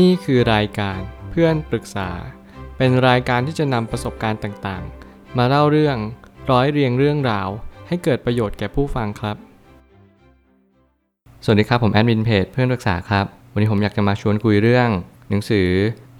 นี่คือรายการเพื่อนปรึกษา เป็นรายการที่จะนำประสบการณ์ต่างๆ มาเล่าเรื่องร้อยเรียงเรื่องราว ให้เกิดประโยชน์แก่ผู้ฟังครับ สวัสดีครับผมแอดมินเพจเพื่อนปรึกษาครับ วันนี้ผมอยากจะมาชวนคุยเรื่อง หนังสือ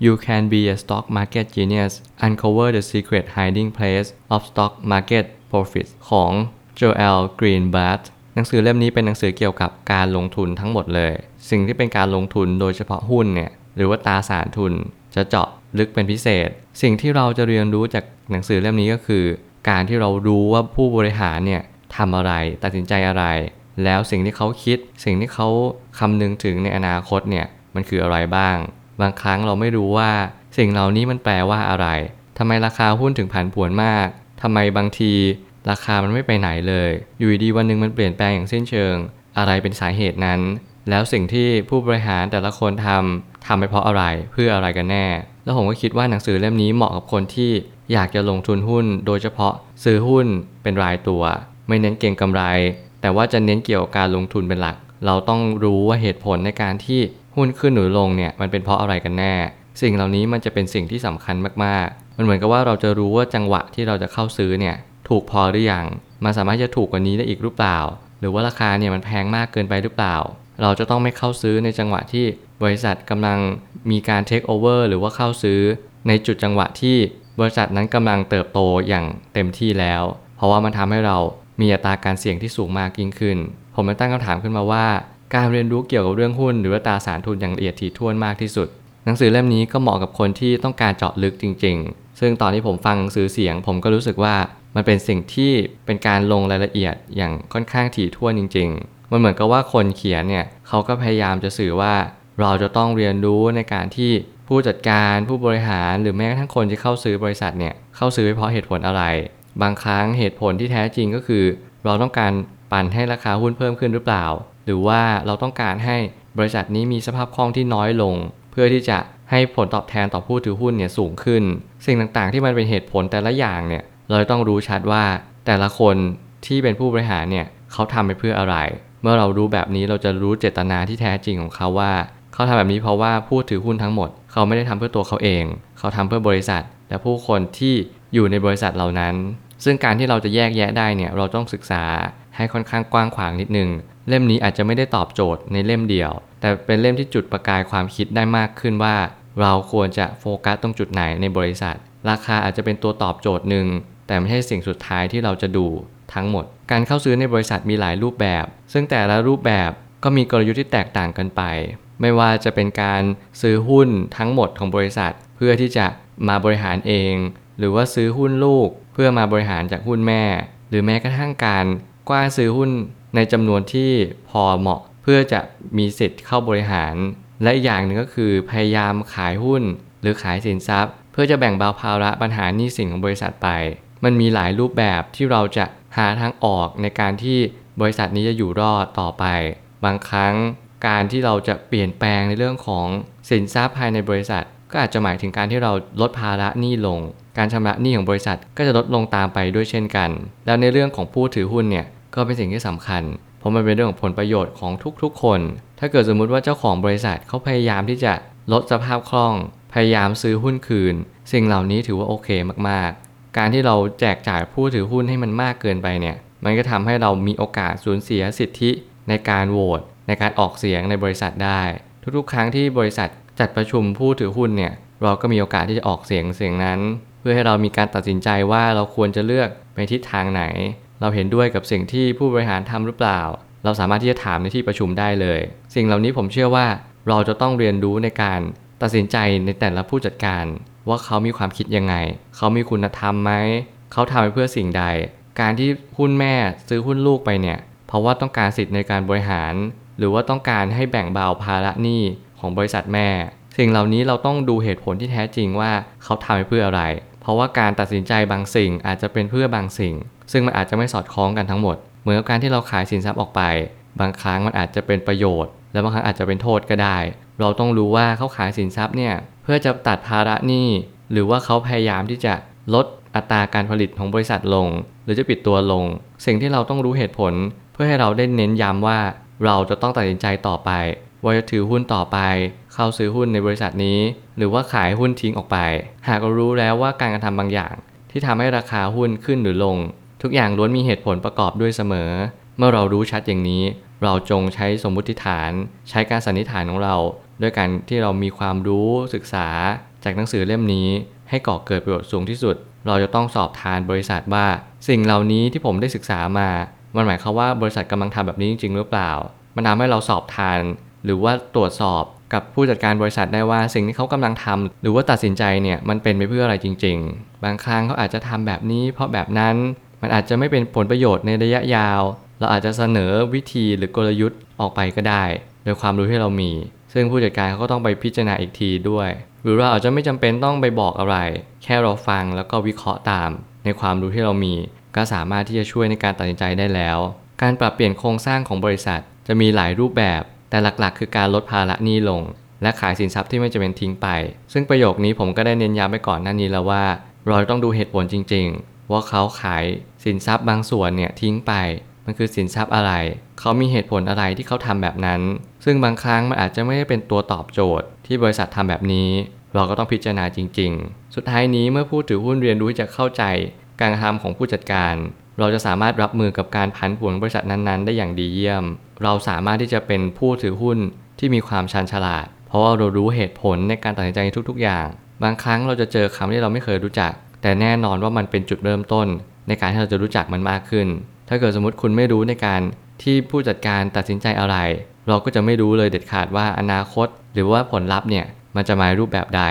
You Can Be a Stock Market Genius Uncover the Secret Hiding Place of Stock Market Profits ของ Joel Greenblatt หนังสือเล่มนี้เป็นหนังสือเกี่ยวกับการลงทุนทั้งหมดเลย สิ่งที่เป็นการลงทุนโดยเฉพาะหุ้นเนี่ย หรือว่าตาสารทุนจะเจาะลึกเป็นพิเศษ สิ่งที่เราจะเรียนรู้จากหนังสือเล่มนี้ก็คือ การที่เรารู้ว่าผู้บริหารเนี่ยทำอะไรตัดสินใจอะไร แล้วสิ่งที่เขาคิด สิ่งที่เขาคำนึงถึงในอนาคตเนี่ยมันคืออะไรบ้าง บางครั้งเราไม่รู้ว่า สิ่งเหล่านี้มันแปลว่าอะไรทำไมราคาหุ้นถึงผันผวนมากทำไมบางทีราคามันไม่ไปไหนเลย อยู่ดีวันหนึ่งมันเปลี่ยนแปลงอย่างสิ้นเชิง อะไรเป็นสาเหตุนั้น แล้วสิ่งที่ผู้บริหารแต่ละคนทำทำไปเพราะอะไรเพื่ออะไรกันแน่ แล้วผมก็คิดว่าหนังสือเล่มนี้เหมาะกับคนที่อยากจะลงทุนหุ้น โดยเฉพาะซื้อหุ้นเป็นรายตัว ไม่เน้นเก็งกำไร แต่ว่าจะเน้นเกี่ยวกับการลงทุนเป็นหลัก เราต้องรู้ว่าเหตุผลในการที่หุ้นขึ้นหรือลงเนี่ยมันเป็นเพราะอะไรกันแน่ สิ่งเหล่านี้มันจะเป็นสิ่งที่สำคัญมากๆ มันเหมือนกับว่าเราจะรู้ว่าจังหวะที่เราจะเข้าซื้อเนี่ยถูกพอหรือยังมันสามารถจะถูกกว่านี้ได้อีกหรือเปล่า หรือว่าราคาเนี่ยมันแพงมากเกินไปหรือเปล่า เราจะต้องไม่เข้าซื้อในจังหวะที่บริษัทกำลังมีการเทคโอเวอร์หรือว่าเข้าซื้อ ในจุดจังหวะที่บริษัทนั้นกำลังเติบโตอย่างเต็มที่แล้ว เพราะว่ามันทำให้เรามีอัตราการเสี่ยงที่สูงมากยิ่งขึ้น ผมเลยตั้งคำถามขึ้นมาว่า การเรียนรู้เกี่ยวกับเรื่องหุ้น หรือว่าตราสารทุนอย่างละเอียดถี่ถ้วนมากที่สุด หนังสือเล่มนี้ก็เหมาะกับคนที่ต้องการเจาะลึกจริง ๆ ซึ่งตอนที่ผมฟังสือเสียง ผมก็รู้สึกว่ามันเป็นสิ่งที่เป็นการลงรายละเอียดอย่างค่อนข้างถี่ถ้วนจริง ๆ มันเหมือนกับว่าคนเขียนเนี่ยเขาก็พยายามจะสื่อว่าเราจะต้องเรียนรู้ในการที่ผู้จัดการผู้บริหารหรือแม้กระทั่งคนที่เข้าซื้อบริษัทเนี่ยเข้าซื้อเพราะเหตุผลอะไร บางครั้งเหตุผลที่แท้จริงก็คือ เราต้องการปั่นให้ราคาหุ้นเพิ่มขึ้นหรือเปล่า หรือว่าเราต้องการให้บริษัทนี้มีสภาพคล่องที่น้อยลง เพื่อที่จะให้ผลตอบแทนต่อผู้ถือหุ้นเนี่ยสูงขึ้น สิ่งต่างๆที่มันเป็นเหตุผลแต่ละอย่างเนี่ยเราต้องรู้ชัดว่าแต่ละคนที่เป็นผู้บริหารเนี่ยเขาทำไปเพื่ออะไร เมื่อเรารู้แบบนี้เราจะรู้เจตนาที่แท้จริงของเขาว่า เขาทำแบบนี้เพราะว่าผู้ถือหุ้นทั้งหมด เขาไม่ได้ทำเพื่อตัวเขาเอง เขาทำเพื่อบริษัท และผู้คนที่อยู่ในบริษัทเหล่านั้น ซึ่งการที่เราจะแยกแยะได้เนี่ยเราต้องศึกษาให้ค่อนข้างกว้างขวางนิดนึงเล่มนี้อาจจะไม่ได้ตอบโจทย์ในเล่มเดียว แต่เป็นเล่มที่จุดประกายความคิดได้มากขึ้นว่า เราควรจะโฟกัสตรงจุดไหนในบริษัท ราคาอาจจะเป็นตัวตอบโจทย์หนึ่งแต่ไม่ใช่สิ่งสุดท้ายที่เราจะดู ทั้งหมด การเข้าซื้อในบริษัทมีหลายรูปแบบ ซึ่งแต่ละรูปแบบก็มีกลยุทธ์ที่แตกต่างกันไป ไม่ว่าจะเป็นการซื้อหุ้นทั้งหมดของบริษัท เพื่อที่จะมาบริหารเอง หรือว่าซื้อหุ้นลูก เพื่อมาบริหารจากหุ้นแม่ หรือแม้กระทั่งการกว้านซื้อหุ้นในจำนวนที่พอเหมาะ เพื่อจะมีสิทธิ์เข้าบริหาร และอีกอย่างหนึ่งก็คือพยายามขายหุ้น หรือขายสินทรัพย์ เพื่อจะแบ่งเบาภาระปัญหาหนี้สินของบริษัทไป มันมีหลายรูปแบบที่เราจะ หาทางออกในการที่บริษัทนี้จะอยู่รอดต่อไป บางครั้งการที่เราจะเปลี่ยนแปลงในเรื่องของสินทรัพย์ภายในบริษัท ก็อาจจะหมายถึงการที่เราลดภาระหนี้ลง การชำระหนี้ของบริษัทก็จะลดลงตามไปด้วยเช่นกัน แล้วในเรื่องของผู้ถือหุ้นเนี่ยก็เป็นสิ่งที่สำคัญ เพราะมันเป็นเรื่องของผลประโยชน์ของทุกๆ คน ถ้าเกิดสมมุติว่าเจ้าของบริษัทเขาพยายามที่จะลดสภาพคล่อง พยายามซื้อหุ้นคืน สิ่งเหล่านี้ถือว่าโอเคมากๆ การที่เราแจกจ่ายผู้ถือหุ้นให้มันมากเกินไปเนี่ย มันก็ทำให้เรามีโอกาสสูญเสียสิทธิในการโหวตในการออกเสียงในบริษัทได้ ทุกๆ ครั้งที่บริษัทจัดประชุมผู้ถือหุ้นเนี่ยเราก็มีโอกาสที่จะออกเสียงเสียงนั้น เพื่อให้เรามีการตัดสินใจว่าเราควรจะเลือกไปทิศทางไหน เราเห็นด้วยกับสิ่งที่ผู้บริหารทำหรือเปล่า เราสามารถที่จะถามในที่ประชุมได้เลย สิ่งเหล่านี้ผมเชื่อว่าเราจะต้องเรียนรู้ในการตัดสินใจในแต่ละผู้จัดการ ว่าเขามีความคิดยังไง เขามีคุณธรรมไหม เขาทำไปเพื่อสิ่งใด การที่หุ้นแม่ซื้อหุ้นลูกไปเนี่ย เพราะว่าต้องการสิทธิ์ในการบริหาร หรือว่าต้องการให้แบ่งเบาภาระหนี้ของบริษัทแม่ สิ่งเหล่านี้เราต้องดูเหตุผลที่แท้จริงว่าเขาทำไปเพื่ออะไร เพราะว่าการตัดสินใจบางสิ่งอาจจะเป็นเพื่อบางสิ่ง ซึ่งมันอาจจะไม่สอดคล้องกันทั้งหมด เหมือนกับการที่เราขายสินทรัพย์ออกไป บางครั้งมันอาจจะเป็นประโยชน์ และบางครั้งอาจจะเป็นโทษก็ได้ เราต้องรู้ว่าเขาขายสินทรัพย์เนี่ย เพื่อจะตัดภาระหนี้หรือว่าเขาพยายามที่จะลดอัตราการผลิตของบริษัทลง หรือจะปิดตัวลง สิ่งที่เราต้องรู้เหตุผล เพื่อให้เราได้เน้นย้ำว่าเราจะต้องตัดสินใจต่อไป ว่าจะถือหุ้นต่อไป เข้าซื้อหุ้นในบริษัทนี้ หรือว่าขายหุ้นทิ้งออกไป หากเรารู้แล้วว่าการกระทำบางอย่าง ที่ทำให้ราคาหุ้นขึ้นหรือลง ทุกอย่างล้วนมีเหตุผลประกอบด้วยเสมอ เมื่อเรารู้ชัดอย่างนี้ เราจงใช้สมมุติฐาน ใช้การสันนิษฐานของเรา ด้วยการที่เรามีความรู้ศึกษาจากหนังสือเล่มนี้ ให้ก่อเกิดประโยชน์สูงที่สุด เราจะต้องสอบทานบริษัทว่า สิ่งเหล่านี้ที่ผมได้ศึกษามา มันหมายความว่าบริษัทกำลังทำแบบนี้จริงหรือเปล่า มันทำให้เราสอบทาน หรือว่าตรวจสอบกับผู้จัดการบริษัทได้ว่าสิ่งที่เขากำลังทำหรือว่าตัดสินใจเนี่ยมันเป็นไปเพื่ออะไรจริง ๆ บางครั้งเขาอาจจะทำแบบนี้ เพราะแบบนั้นมันอาจจะไม่เป็นผลประโยชน์ในระยะยาว เราอาจจะเสนอวิธีหรือกลยุทธ์ออกไปก็ได้โดยความรู้ที่เรามี ซึ่งผู้จัดการเขาก็ต้องไปพิจารณาอีกทีด้วย หรือเราอาจจะไม่จำเป็นต้องไปบอกอะไร แค่เราฟังแล้วก็วิเคราะห์ตาม ในความรู้ที่เรามี ก็สามารถที่จะช่วยในการตัดสินใจได้แล้ว การปรับเปลี่ยนโครงสร้างของบริษัท จะมีหลายรูปแบบ แต่หลักๆ คือการลดภาระหนี้ลง และขายสินทรัพย์ที่ไม่จำเป็นทิ้งไป ซึ่งประโยคนี้ผมก็ได้เน้นย้ำไปก่อนหน้านี้แล้วว่า เราต้องดูเหตุผลจริง ๆ ว่าเขาขายสินทรัพย์บางส่วนเนี่ยทิ้งไป มันคือสินทรัพย์อะไร เขามีเหตุผลอะไรที่เขาทำแบบนั้น ซึ่งบางครั้งมันอาจจะไม่ได้เป็นตัวตอบโจทย์ ที่บริษัททำแบบนี้ เราก็ต้องพิจารณาจริง ๆ สุดท้ายนี้เมื่อผู้ถือหุ้นเรียนรู้จะเข้าใจการกระทำของผู้จัดการ เราจะสามารถรับมือกับการผันผวนบริษัทนั้นๆ ได้อย่างดีเยี่ยม เราสามารถที่จะเป็นผู้ถือหุ้นที่มีความชันฉลาด เพราะว่าเรารู้เหตุผลในการตัดสินใจทุกๆ อย่าง บางครั้งเราจะเจอคำที่เราไม่เคยรู้จัก แต่แน่นอนว่ามันเป็นจุดเริ่มต้น ในการที่เราจะรู้จักมันมากขึ้น ถ้าเกิดสมมติคุณไม่รู้ในการที่ผู้จัดการตัดสินใจอะไร เราก็จะไม่รู้เลยเด็ดขาดว่าอนาคต หรือว่าผลลัพธ์เนี่ยมันจะมารูปแบบใด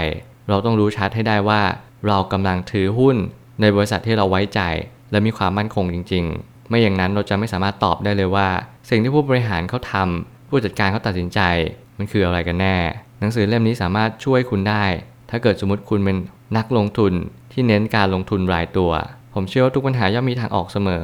เราต้องรู้ชัดให้ได้ว่า เรากำลังถือหุ้นในบริษัทที่เราไว้ใจ และมีความมั่นคงจริง ๆ ไม่อย่างนั้นเราจะไม่สามารถตอบได้เลยว่า สิ่งที่ผู้บริหารเขาทำผู้จัดการเขาตัดสินใจ มันคืออะไรกันแน่ หนังสือเล่มนี้สามารถช่วยคุณได้ ถ้าเกิดสมมติคุณเป็นนักลงทุนที่เน้นการลงทุนรายตัว ผมเชื่อว่าทุกปัญหาย่อมมีทางออกเสมอ